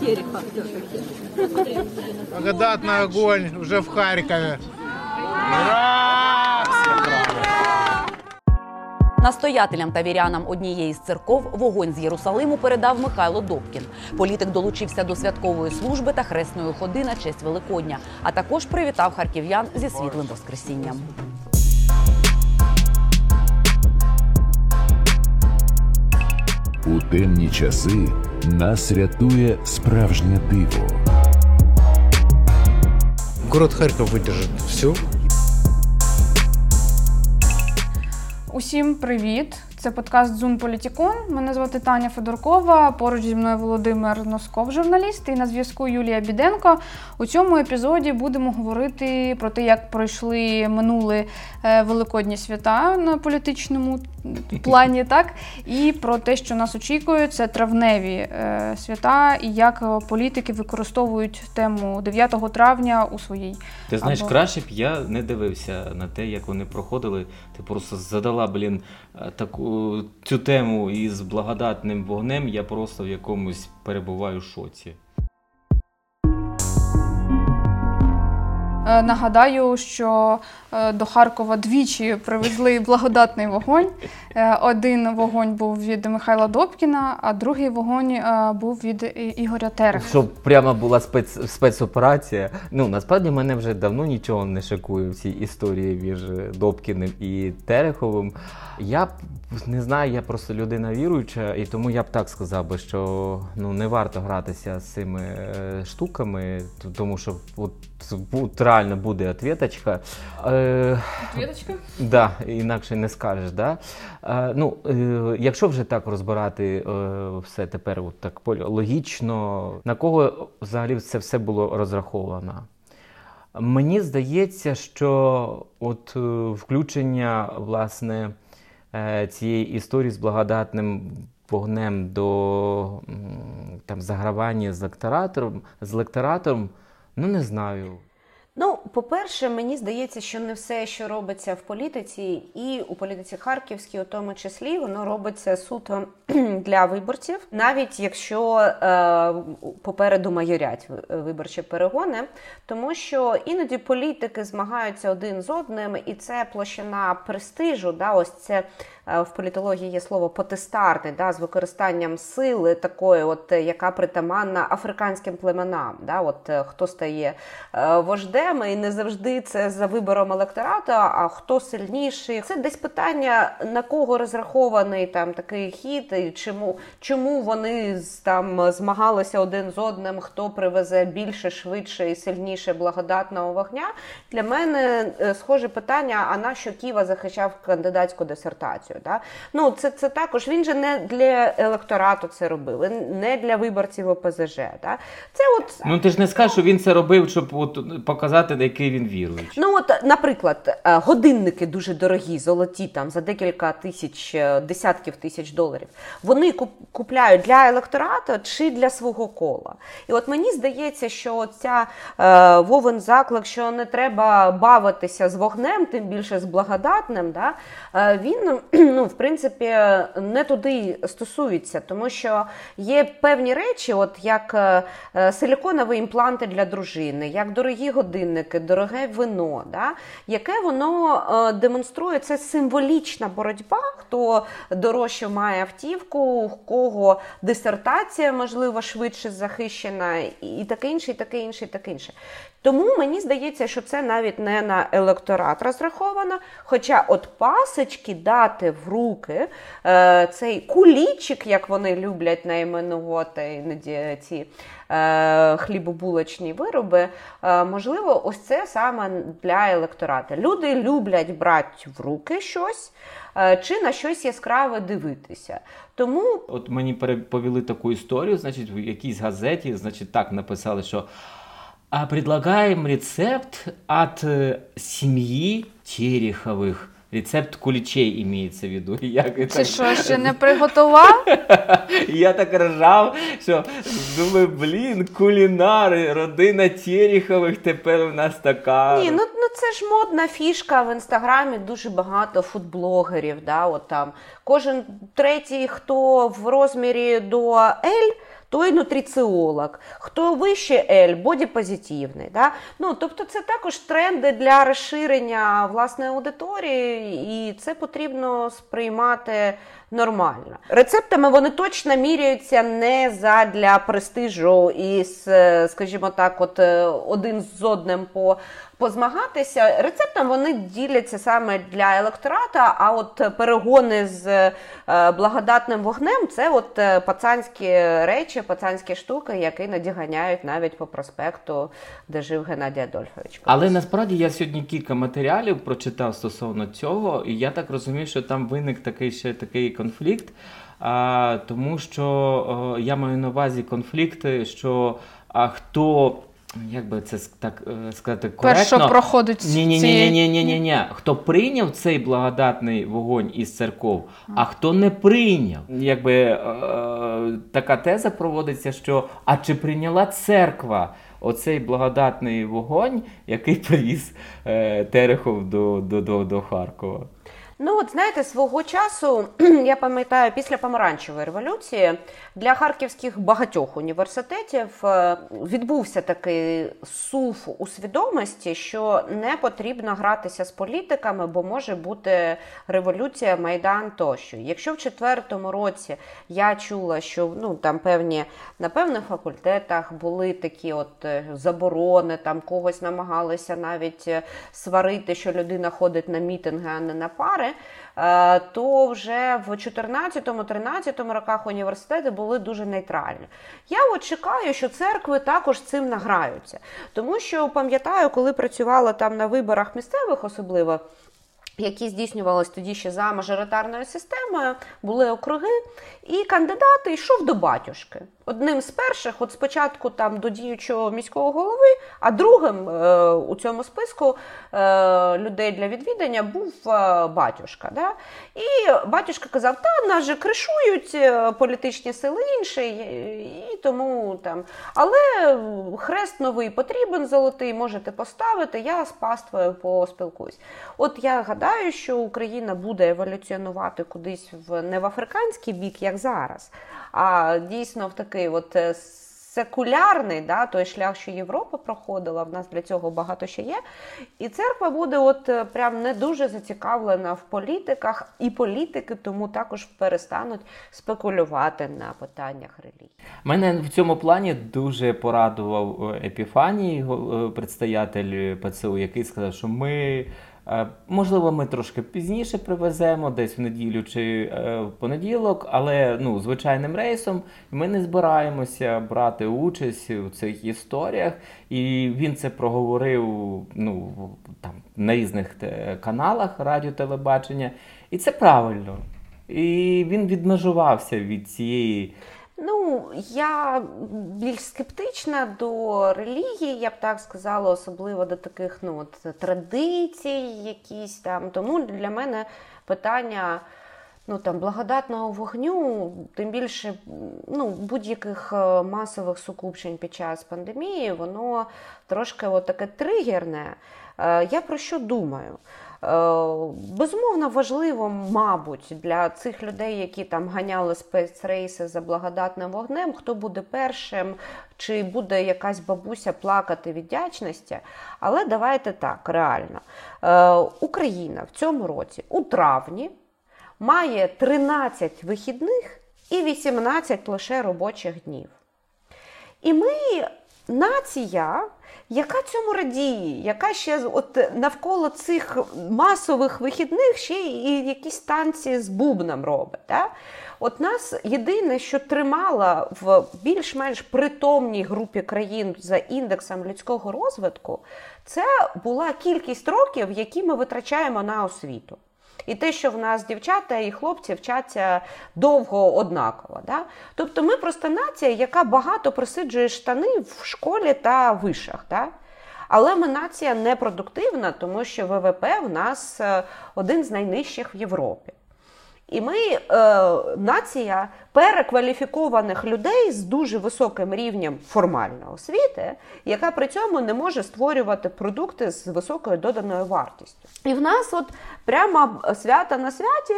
Тереха все-таки. Благодатный огонь уже в Харькове. Ура! Настоятелям та вірянам однієї з церков вогонь з Єрусалиму передав Михайло Добкін. Політик долучився до святкової служби та хресної ходи на честь Великодня, а також привітав харків'ян зі світлим воскресінням. У темні часи нас рятує справжнє диво. Город Харьков выдержит все. Усім привіт! Це подкаст Зун Політікон. Мене звати Таня Федоркова. Поруч зі мною Володимир Носков, журналіст, і на зв'язку Юлія Біденко. У цьому епізоді будемо говорити про те, як пройшли минули е, великодні свята на політичному плані, так і про те, що нас очікує, це травневі е, свята, і як політики використовують тему 9 травня у своїй Ти знаєш, Або- краще б я не дивився на те, як вони проходили. Ти просто задала, блін, е, таку цю тему із благодатним вогнем. Я просто в якомусь перебуваю шоці. Нагадаю, що е, до Харкова двічі привезли благодатний вогонь. Е, Один вогонь був від Михайла Добкіна, а другий вогонь е, був від Ігоря Тереха. Щоб прямо була спец, спецоперація. Ну насправді мене вже давно нічого не шокує в цій історії між Добкіним і Тереховим. Я б не знаю, я просто людина віруюча, і тому я б так сказав би, що ну не варто гратися з цими е, штуками, тому що от, от реально буде ответочка. Е, Квіточка? Да, інакше не скажеш. Да? Ну, е, якщо вже так розбирати е, все тепер от так логічно, на кого взагалі це все було розраховано? Мені здається, що от е, включення власне цієї історії з благодатним вогнем до там, загравання з лекторатором, з лекторатором, ну не знаю. Ну, по-перше, мені здається, що не все, що робиться в політиці, і у політиці Харківській, у тому числі, воно робиться суто для виборців, навіть якщо е, попереду майорять виборчі перегони, тому що іноді політики змагаються один з одним, і це площина престижу. Да, ось це е, в політології є слово потестарний, да, з використанням сили такої, от е, яка притаманна африканським племенам. Да, от е, хто стає е, вождем, і не завжди це за вибором електорату, а хто сильніший. Це десь питання на кого розрахований там такий хід, і чому, чому вони там змагалися один з одним, хто привезе більше, швидше і сильніше благодатного вогня. Для мене е, схоже питання: а на що Ківа захищав кандидатську дисертацію? Да? Ну, це, це також він же не для електорату це робив, не для виборців ОПЗЖ. Да? Це от Ну ти ж не скажеш, що він це робив, щоб от показати, на який він віруючий. Ну, от, наприклад, е, годинники дуже дорогі, золоті, там за декілька тисяч, е, десятків тисяч доларів. Вони куп- купляють для електорату чи для свого кола. І от мені здається, що ця е, Вовен заклик, що не треба бавитися з вогнем, тим більше з благодатним, да, е, він, ну, в принципі, не туди стосується, тому що є певні речі, от як е, е, силіконові імпланти для дружини, як дорогі годинники, дороге вино, да, яке воно е, демонструє це символічна боротьба, хто дорожче має автівку, у кого дисертація, можливо, швидше захищена, і таке інше, і таке інше, і таке інше. Тому мені здається, що це навіть не на електорат розраховано. Хоча от пасочки дати в руки е, цей кулічик, як вони люблять найменувати іноді ці е, хлібобулочні вироби, е, можливо, ось це саме для електората. Люди люблять брати в руки щось е, чи на щось яскраве дивитися. Тому От мені переповіли таку історію, значить, в якійсь газеті, значить, так написали, що а предлагаємо рецепт від е, сім'ї Терехових. Рецепт кулічей імеється в виду. Я, так, що, ще не приготував? я так ржав, що думаю, блін, кулінари, родина Терехових тепер у нас така. Ні, ну, ну це ж модна фішка в інстаграмі. Дуже багато фудблогерів. Да, от там. Кожен третій, хто в розмірі до L, той нутриціолог, хто вище L, бодіпозитивний. Да? Ну, тобто це також тренди для розширення власної аудиторії, і це потрібно сприймати нормально. Рецептами вони точно міряються не задля престижу і, скажімо так, от е, один з одним по позмагатися. Рецептом вони діляться саме для електората, а от перегони з е, благодатним вогнем це от е, пацанські речі, пацанські штуки, які надіганяють навіть по проспекту, де жив Геннадій Адольфович. Але насправді я сьогодні кілька матеріалів прочитав стосовно цього, і я так розумію, що там виник такий ще такий конфлікт. А, Тому що я маю на увазі конфлікти, що а хто як би це так е, сказати коректно? Першо проходить ні, ні, ні, ні, ні, ні, ні. Хто прийняв цей благодатний вогонь із церков, а хто не прийняв? Якби е, така теза проводиться, що а чи прийняла церква? Оцей благодатний вогонь, який привіз е, Терехов до, до, до, до Харкова. Ну, от знаєте, свого часу я пам'ятаю, після помаранчевої революції для харківських багатьох університетів е, відбувся такий сув у свідомості, що не потрібно гратися з політиками, бо може бути революція, майдан тощо. Якщо в четвертому році я чула, що ну там певні на певних факультетах були такі от е, заборони, там когось намагалися навіть е, сварити, що людина ходить на мітинги, а не на пари. Е, то вже в 14-13 роках університети були дуже нейтральні. Я от чекаю, що церкви також цим награються. Тому що пам'ятаю, коли працювала там на виборах місцевих, особливо. Які здійснювалися тоді ще за мажоритарною системою, були округи, і кандидат йшов до батюшки одним з перших, от спочатку там до діючого міського голови, а другим е, у цьому списку е, людей для відвідання був е, батюшка. Да? І батюшка казав, та нас же кришують е, політичні сили інші, і, тому там. Але хрест новий потрібен, золотий, можете поставити, я з паствою поспілкуюсь. От я гадаю, що Україна буде еволюціонувати кудись в не в африканський бік, як зараз, а дійсно в такий от е, секулярний, да, той шлях, що Європа проходила, в нас для цього багато ще є. І церква буде от е, прям не дуже зацікавлена в політиках, і політики тому також перестануть спекулювати на питаннях релігії. Мене в цьому плані дуже порадував е, Епіфаній, предстоятель ПЦУ, який сказав, що ми. Е, можливо, ми трошки пізніше привеземо, десь в неділю чи е, в понеділок, але ну, звичайним рейсом ми не збираємося брати участь у цих історіях. І він це проговорив ну, там, на різних каналах радіо, телебачення. І це правильно. І він відмежувався від цієї. Ну, я більш скептична до релігії, я б так сказала, особливо до таких ну, от, традицій, якісь там. Тому для мене питання ну, там, благодатного вогню, тим більше ну, будь-яких е, масових сукупчень під час пандемії, воно трошки от таке тригерне. Е, я про що думаю? Е, безумовно, важливо, мабуть, для цих людей, які там ганяли спецрейси за благодатним вогнем, хто буде першим, чи буде якась бабуся плакати від вдячності. Але давайте так, реально. Е, Україна в цьому році у травні має 13 вихідних і 18 лише робочих днів. І ми нація яка цьому радіє, яка ще от навколо цих масових вихідних ще і якісь танці з бубном робить. Да? От нас єдине, що тримало в більш-менш притомній групі країн за індексом людського розвитку, це була кількість років, які ми витрачаємо на освіту. І те, що в нас дівчата і хлопці вчаться довго однаково. Да? Тобто ми просто нація, яка багато просиджує штани в школі та вишах. Да? Але ми нація непродуктивна, тому що ВВП в нас е, один з найнижчих в Європі. І ми е, нація перекваліфікованих людей з дуже високим рівнем формальної освіти, яка при цьому не може створювати продукти з високою доданою вартістю. І в нас от прямо свята на святі.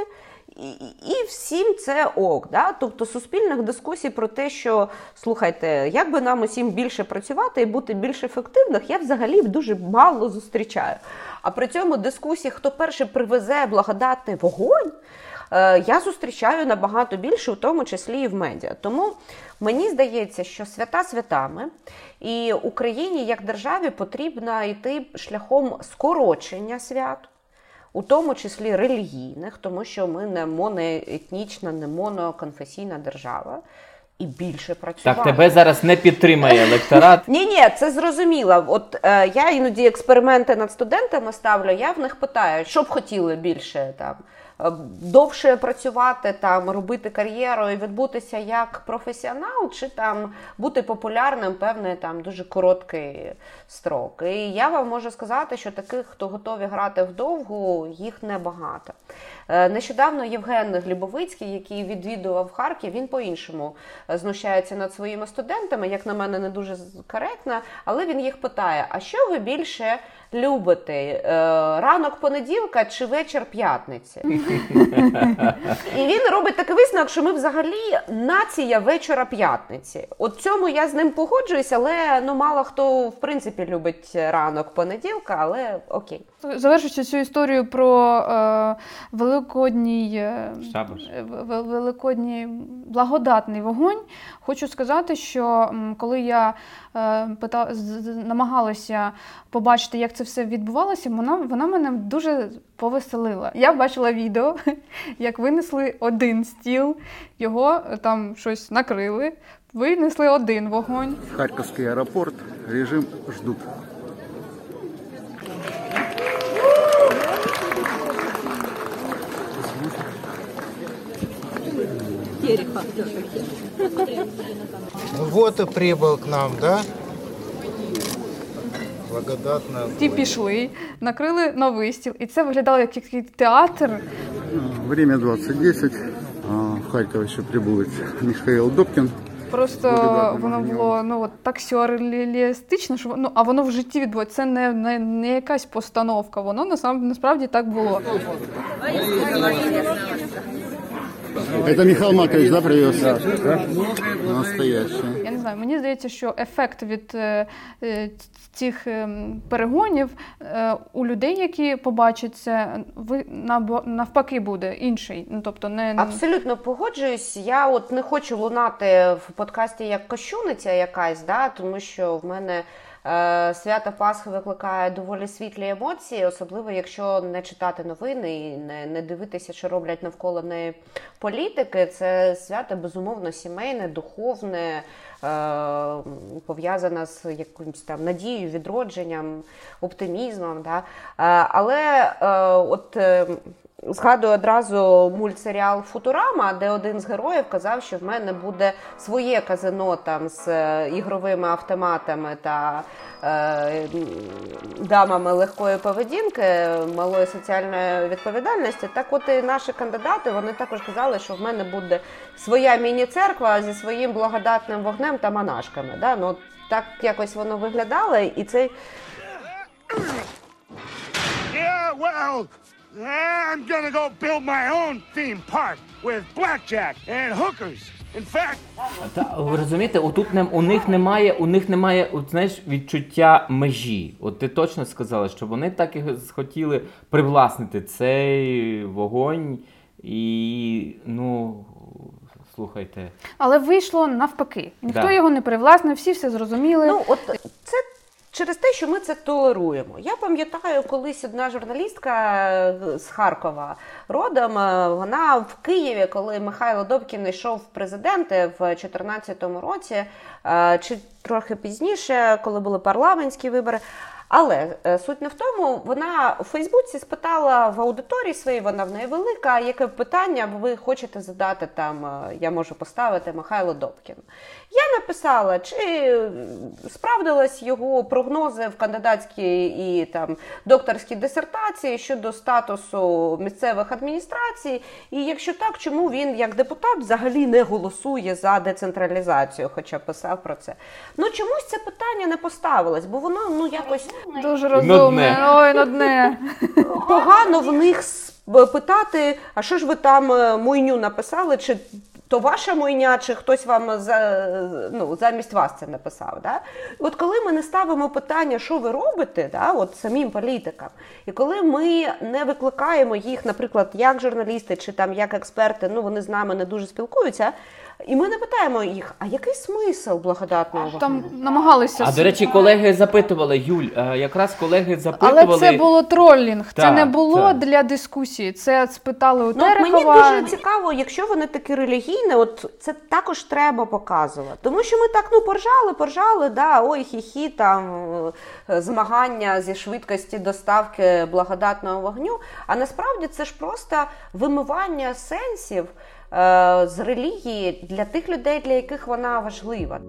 І, і всім це ок. Да? Тобто суспільних дискусій про те, що слухайте, як би нам усім більше працювати і бути більш ефективних, я взагалі дуже мало зустрічаю. А при цьому дискусії, хто перший привезе благодатний вогонь. Е, Я зустрічаю набагато більше, у тому числі і в медіа. Тому мені здається, що свята святами, і Україні як державі потрібно йти шляхом скорочення свят у тому числі релігійних, тому що ми не моноетнічна, не моноконфесійна держава, і більше працювати. Так, тебе зараз не підтримає електорат. Ні, ні, це зрозуміло. От е, я іноді експерименти над студентами ставлю. Я в них питаю, що б хотіли більше там. Е, Довше працювати, там робити кар'єру і відбутися як професіонал, чи там бути популярним певний там дуже короткий строк. І я вам можу сказати, що таких, хто готові грати вдовгу, їх небагато. Е, Нещодавно Євген Глібовицький, який відвідував Харків, він по-іншому е, знущається над своїми студентами, як на мене, не дуже коректно, але він їх питає: а що ви більше любите? е, Ранок понеділка чи вечір п'ятниці? І він робить такий висновок, що ми взагалі нація вечора п'ятниці. От цьому я з ним погоджуюсь, але ну мало хто в принципі любить ранок понеділка, але окей. Завершуючи цю історію про е, великодній е, Шабаш. в- в- великодній благодатний вогонь, хочу сказати, що коли я е, пита, з- з- намагалася побачити, як це все відбувалося, вона, вона мене дуже повеселила. Я бачила відео, як винесли один стіл, його е, там щось накрили, винесли один вогонь. Харьковский аэропорт. Режим ждут. Тереха. Вот и прибыл к нам, да? Благодатная Ті пішли, накрили новий стіл, і це виглядало як якийсь театр. Время 20.10. А, В Харьков еще прибудет Михаил Добкин. Просто воно було ну от так сюрреалістично, що ну а воно в житті відбувається. Це не, не, не якась постановка. Воно насправді так було. Это Михаил Макович, да, привез? Настоящий. Я не знаю, мені здається, що ефект від е, е, цих ем, перегонів е, у людей, які побачать це, ви набо- навпаки буде інший. Ну тобто не Абсолютно погоджуюсь. Я от не хочу лунати в подкасті як кощуниця якась, да, тому що в мене е, свято Пасхи викликає доволі світлі емоції, особливо якщо не читати новини і не, не дивитися, що роблять навколо неї політики. Це свято безумовно сімейне, духовне. е, Пов'язана з якимось там надією, відродженням, оптимізмом. Да? Е, Але е, от е, Згадую одразу мультсеріал Футурама, де один з героїв казав, що в мене буде своє казино там з е, ігровими автоматами та е, дамами легкої поведінки, малої соціальної відповідальності. Так, от і наші кандидати вони також казали, що в мене буде своя міні-церква зі своїм благодатним вогнем та монашками. Да? Ну, так якось воно виглядало, і цей Yeah, well, I'm gonna go build my own theme park with blackjack and hookers. In fact, Та ви розумієте, отут не у них немає, у них немає, от, знаєш, відчуття межі. От ти точно сказала, що вони так і хотіли привласнити цей вогонь, і ну слухайте. але вийшло навпаки. Ніхто Да. його не привласнив, всі все зрозуміли. Ну, от це через те, що ми це толеруємо. Я пам'ятаю, колись одна журналістка е, з Харкова родом, е, вона в Києві, коли Михайло Добкін йшов в президенти в 2014 році, е, чи трохи пізніше, коли були парламентські вибори. Але е, суть не в тому, вона у Фейсбуці спитала в аудиторії своїй, вона в неї велика, яке питання ви хочете задати там, е, я можу поставити Михайло Добкін. Я написала, чи справдились його прогнози в кандидатській і там докторській дисертації щодо статусу місцевих адміністрацій, і якщо так, чому він як депутат взагалі не голосує за децентралізацію, хоча писав про це. Ну чомусь це питання не поставилось, бо воно ну якось Дуже розумне. Ой, нудне. Погано в них питати, а що ж ви там е, мойню написали, чи то ваша мойня, чи хтось вам за, ну, замість вас це написав. Да? От коли ми не ставимо питання, що ви робите, да, от самим політикам, і коли ми не викликаємо їх, наприклад, як журналісти чи там як експерти, ну вони з нами не дуже спілкуються, і ми не питаємо їх, а який смисл благодатного вогню? Там намагалися. А до речі, колеги запитували, Юль, е, якраз колеги Але це було тролінг, це Так, не було так. для дискусії. Це спитали у Ну, от мені Терехова. дуже цікаво, якщо вони такі релігійні, от це також треба показувати. Тому що ми так ну поржали, поржали, да, ой, хі-хі, там е, змагання зі швидкості доставки благодатного вогню. А насправді це ж просто вимивання сенсів з релігії для тих людей, для яких вона важлива.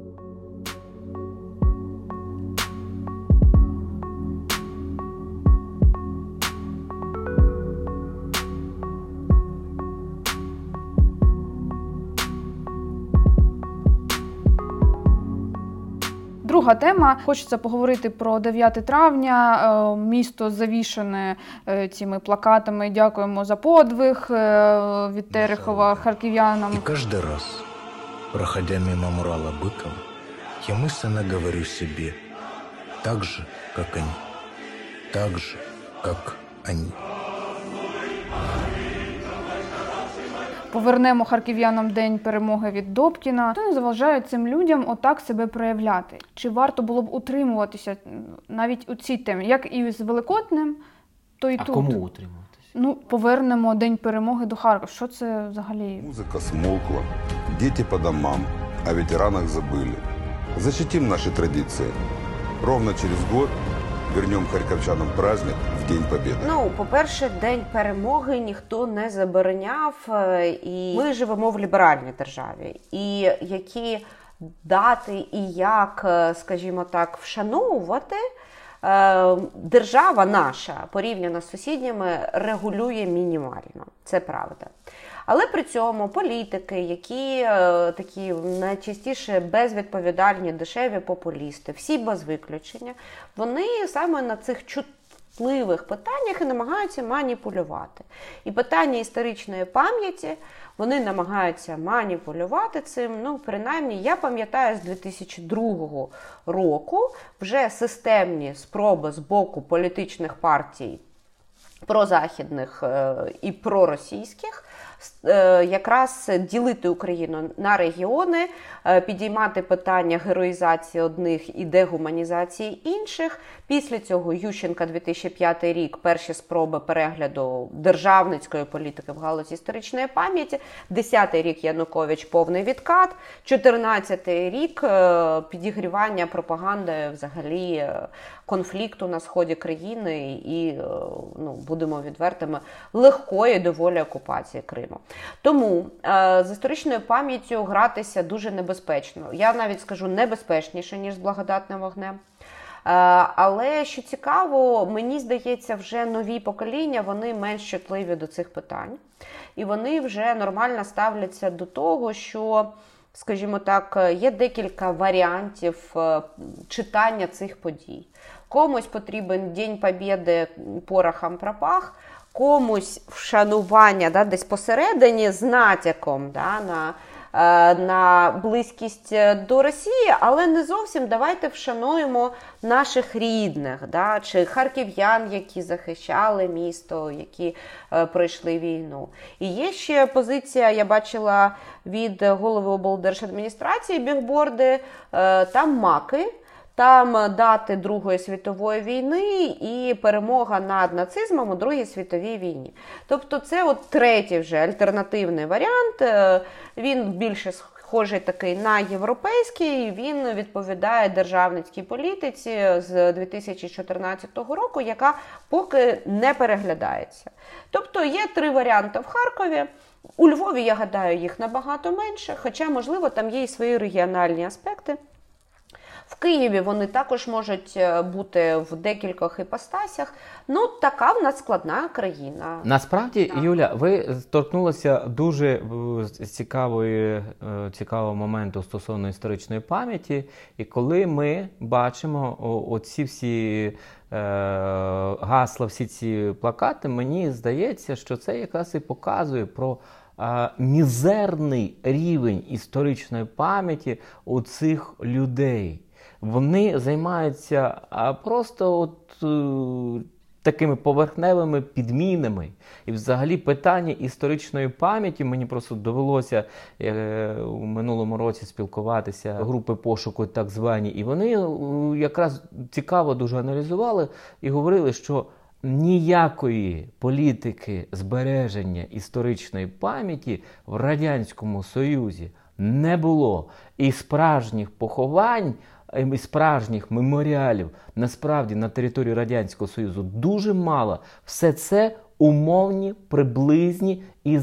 Друга тема. Хочеться поговорити про 9 травня. Е, Місто завішане е, цими плакатами. Дякуємо за подвиг е, від Терехова харків'янам. И каждый раз, проходя мимо мурала Быкова, я мысленно говорю себе, так же, как они, так же, как они. Повернемо харків'янам день перемоги від Добкіна. Що не заважає цим людям отак себе проявляти? Чи варто було б утримуватися навіть у цій темі, як і з Великоднем, то і А тут. кому утримуватися? Ну, повернемо день перемоги до Харкова. Що це взагалі? Музыка смолкла, дети по домам, о ветеранах забыли. Защитим наши традиции. Ровно через год вернем харьковчанам праздник в День Победы. Ну, по-перше, день перемоги ніхто не забороняв, е, і ми живемо в ліберальній державі. І які дати і як, е, скажімо так, вшановувати. е, Держава наша порівняно з сусідніми регулює мінімально, це правда. Але при цьому політики, які е, такі найчастіше безвідповідальні, дешеві популісти, всі без виключення, вони саме на цих чутливих питаннях і намагаються маніпулювати. І питання історичної пам'яті вони намагаються маніпулювати цим. Ну, принаймні, я пам'ятаю з 2002 року вже системні спроби з боку політичних партій прозахідних е, і проросійських. Е, Якраз ділити Україну на регіони, е, підіймати питання героїзації одних і дегуманізації інших. Після цього Ющенка 2005 рік перші спроби перегляду державницької політики в галузі історичної пам'яті. 10-й рік Янукович повний відкат, 14-й рік е, підігрівання пропаганди взагалі конфлікту на сході країни і ну будемо відвертими легкої доволі окупації Криму. Тому е, з історичною пам'яттю гратися дуже небезпечно. Я навіть скажу небезпечніше ніж з благодатним вогнем. Е, Але що цікаво, мені здається, вже нові покоління вони менш чутливі до цих питань, і вони вже нормально ставляться до того, що, скажімо так, є декілька варіантів е, читання цих подій. Комусь потрібен День Побєди порохом пропах, комусь вшанування да, десь посередині з натяком да, на, е, на близькість до Росії, але не зовсім давайте вшануємо наших рідних, да, чи харків'ян, які захищали місто, які е, пройшли війну. І є ще позиція, я бачила від голови облдержадміністрації бігборди, е, там маки. Там дати Другої світової війни і перемога над нацизмом у Другій світовій війні. Тобто, це от третій вже альтернативний варіант. Е, Він більше схожий такий на європейський. Він відповідає державницькій політиці з 2014 року, яка поки не переглядається. Тобто є три варіанти в Харкові. У Львові, я гадаю, їх набагато менше, хоча, можливо, там є і свої регіональні аспекти. В Києві вони також можуть е, бути в декількох іпостасях. Ну, така в нас складна країна. Насправді, Юля, ви торкнулися дуже е, цікавої, е, цікавого моменту стосовно історичної пам'яті. І коли ми бачимо оці всі гасла, всі ці плакати, мені здається, що це якраз і показує про мізерний рівень історичної пам'яті у цих людей. Вони займаються просто от. е, такими поверхневими підмінами. І взагалі питання історичної пам'яті мені просто довелося е, у минулому році спілкуватися групи пошуку, так звані, і вони е, якраз цікаво дуже аналізували і говорили, що ніякої політики збереження історичної пам'яті в Радянському Союзі не було. І справжніх поховань справжніх меморіалів насправді на території Радянського Союзу дуже мало. Все це умовні, приблизні і,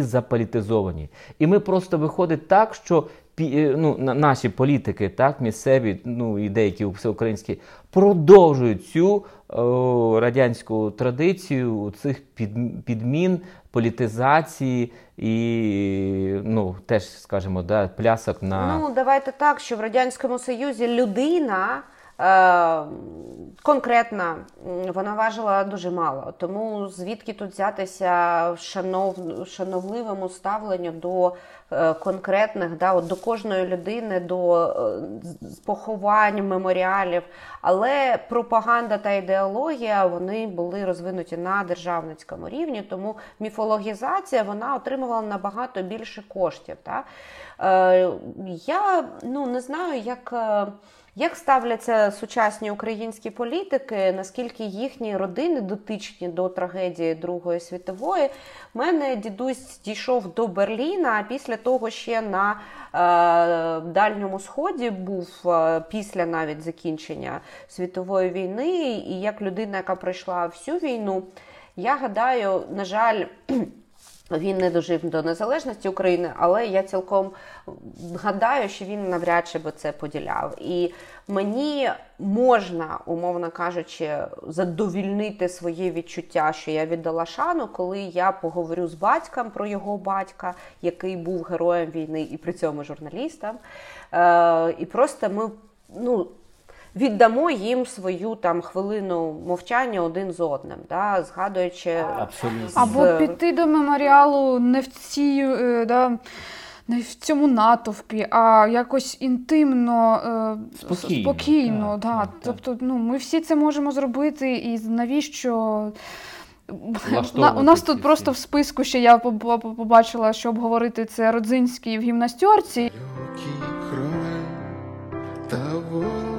заполітизовані. І ми просто виходить так, що ну, на- наші політики, так, місцеві, ну і деякі всеукраїнські, продовжують цю о, радянську традицію цих під, підмін, політизації і ну, теж, скажімо, да, плясок на. Ну, давайте так, що в Радянському Союзі людина е, конкретна, вона важила дуже мало. Тому звідки тут взятися шанов, шановливому ставленню до е, конкретних, да, от до кожної людини, до е, поховань, меморіалів. Але пропаганда та ідеологія вони були розвинуті на державницькому рівні, тому міфологізація вона отримувала набагато більше коштів. Та? Е, я ну, не знаю, як. е, Як ставляться сучасні українські політики, наскільки їхні родини дотичні до трагедії Другої світової? У мене дідусь дійшов до Берліна, а після того ще на е, Дальньому Сході був е, після навіть закінчення світової війни. І як людина, яка пройшла всю війну, я гадаю, на жаль. Він не дожив до незалежності України, але я цілком гадаю, що він навряд чи би це поділяв. І мені можна, умовно кажучи, задовільнити своє відчуття, що я віддала шану, коли я поговорю з батьком про його батька, який був героєм війни і при цьому журналістом. Е, і просто ми ну, віддамо їм свою там хвилину мовчання один з одним, да, згадуючи Абсолютно. Або піти до меморіалу не в цій, е, да, не в цьому натовпі, а якось інтимно, е, Спокійно, спокійно так, да. так. Тобто, ну, ми всі це можемо зробити, і навіщо. На- У нас тут просто в списку ще я поб- поб- побачила, що обговорити це Родзинський в гімнастерці. улетает.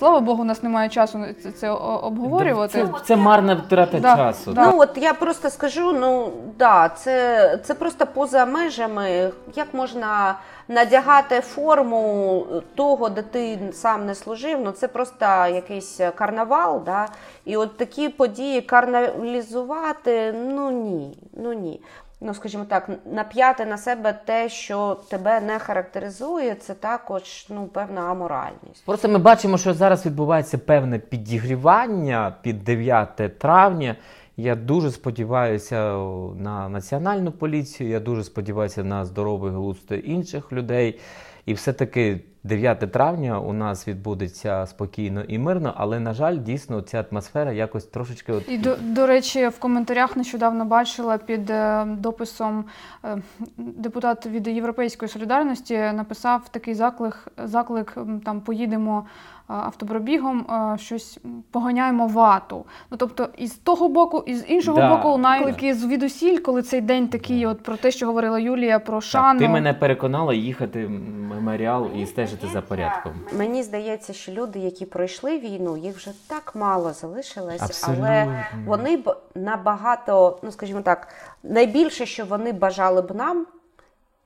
Слава Богу, у нас немає часу це, це обговорювати. Це, це марна втрата Да, часу. да. Ну от я просто скажу: ну да, це, це просто поза межами. Як можна надягати форму того, де ти сам не служив? Ну це просто якийсь карнавал. Да? І от такі події карналізувати, ну ні, ну ні. Ну, скажімо так, нап'яти на себе те, що тебе не характеризує, це також ну, певна аморальність. Просто ми бачимо, що зараз відбувається певне підігрівання під 9 травня. Я дуже сподіваюся на національну поліцію, я дуже сподіваюся на здоровий глузд інших людей. І все-таки 9 травня у нас відбудеться спокійно і мирно, але, на жаль, дійсно ця атмосфера якось трошечки. От... І до, до речі, в коментарях нещодавно бачила під е, дописом е, депутат від Європейської солідарності написав такий заклик, заклик там поїдемо е, автопробігом, щось поганяємо вату. Ну тобто, і з того боку, і з іншого Да, боку, наклики звідусіль, коли цей день такий, от про те, що говорила Юлія, про шану. Так, ти мене переконала їхати в меморіал і стежити за порядком. Мені здається, що люди, які пройшли війну, їх вже так мало залишилось, Абсолютно. але вони б набагато, ну скажімо так, найбільше, що вони бажали б нам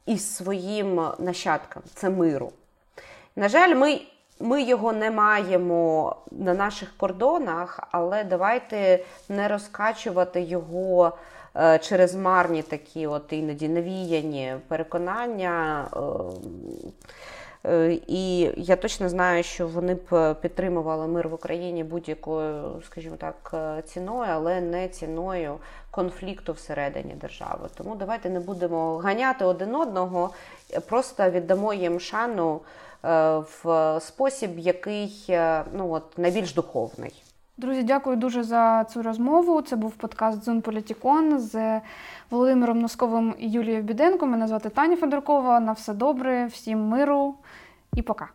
і своїм нащадкам, це миру. На жаль, ми, ми його не маємо на наших кордонах, але давайте не розкачувати його е, через марні такі от іноді навіяні переконання. Е, е, І я точно знаю, що вони б підтримували мир в Україні будь-якою, скажімо так, е, ціною, але не ціною конфлікту всередині держави. Тому давайте не будемо ганяти один одного, е, просто віддамо їм шану е, в спосіб, який е, ну от найбільш духовний. Друзі, дякую дуже за цю розмову. Це був подкаст Зум Політікон з Володимиром Носковим і Юлією Біденко. Мене звати Таня Федоркова. На все добре, всім миру і пока.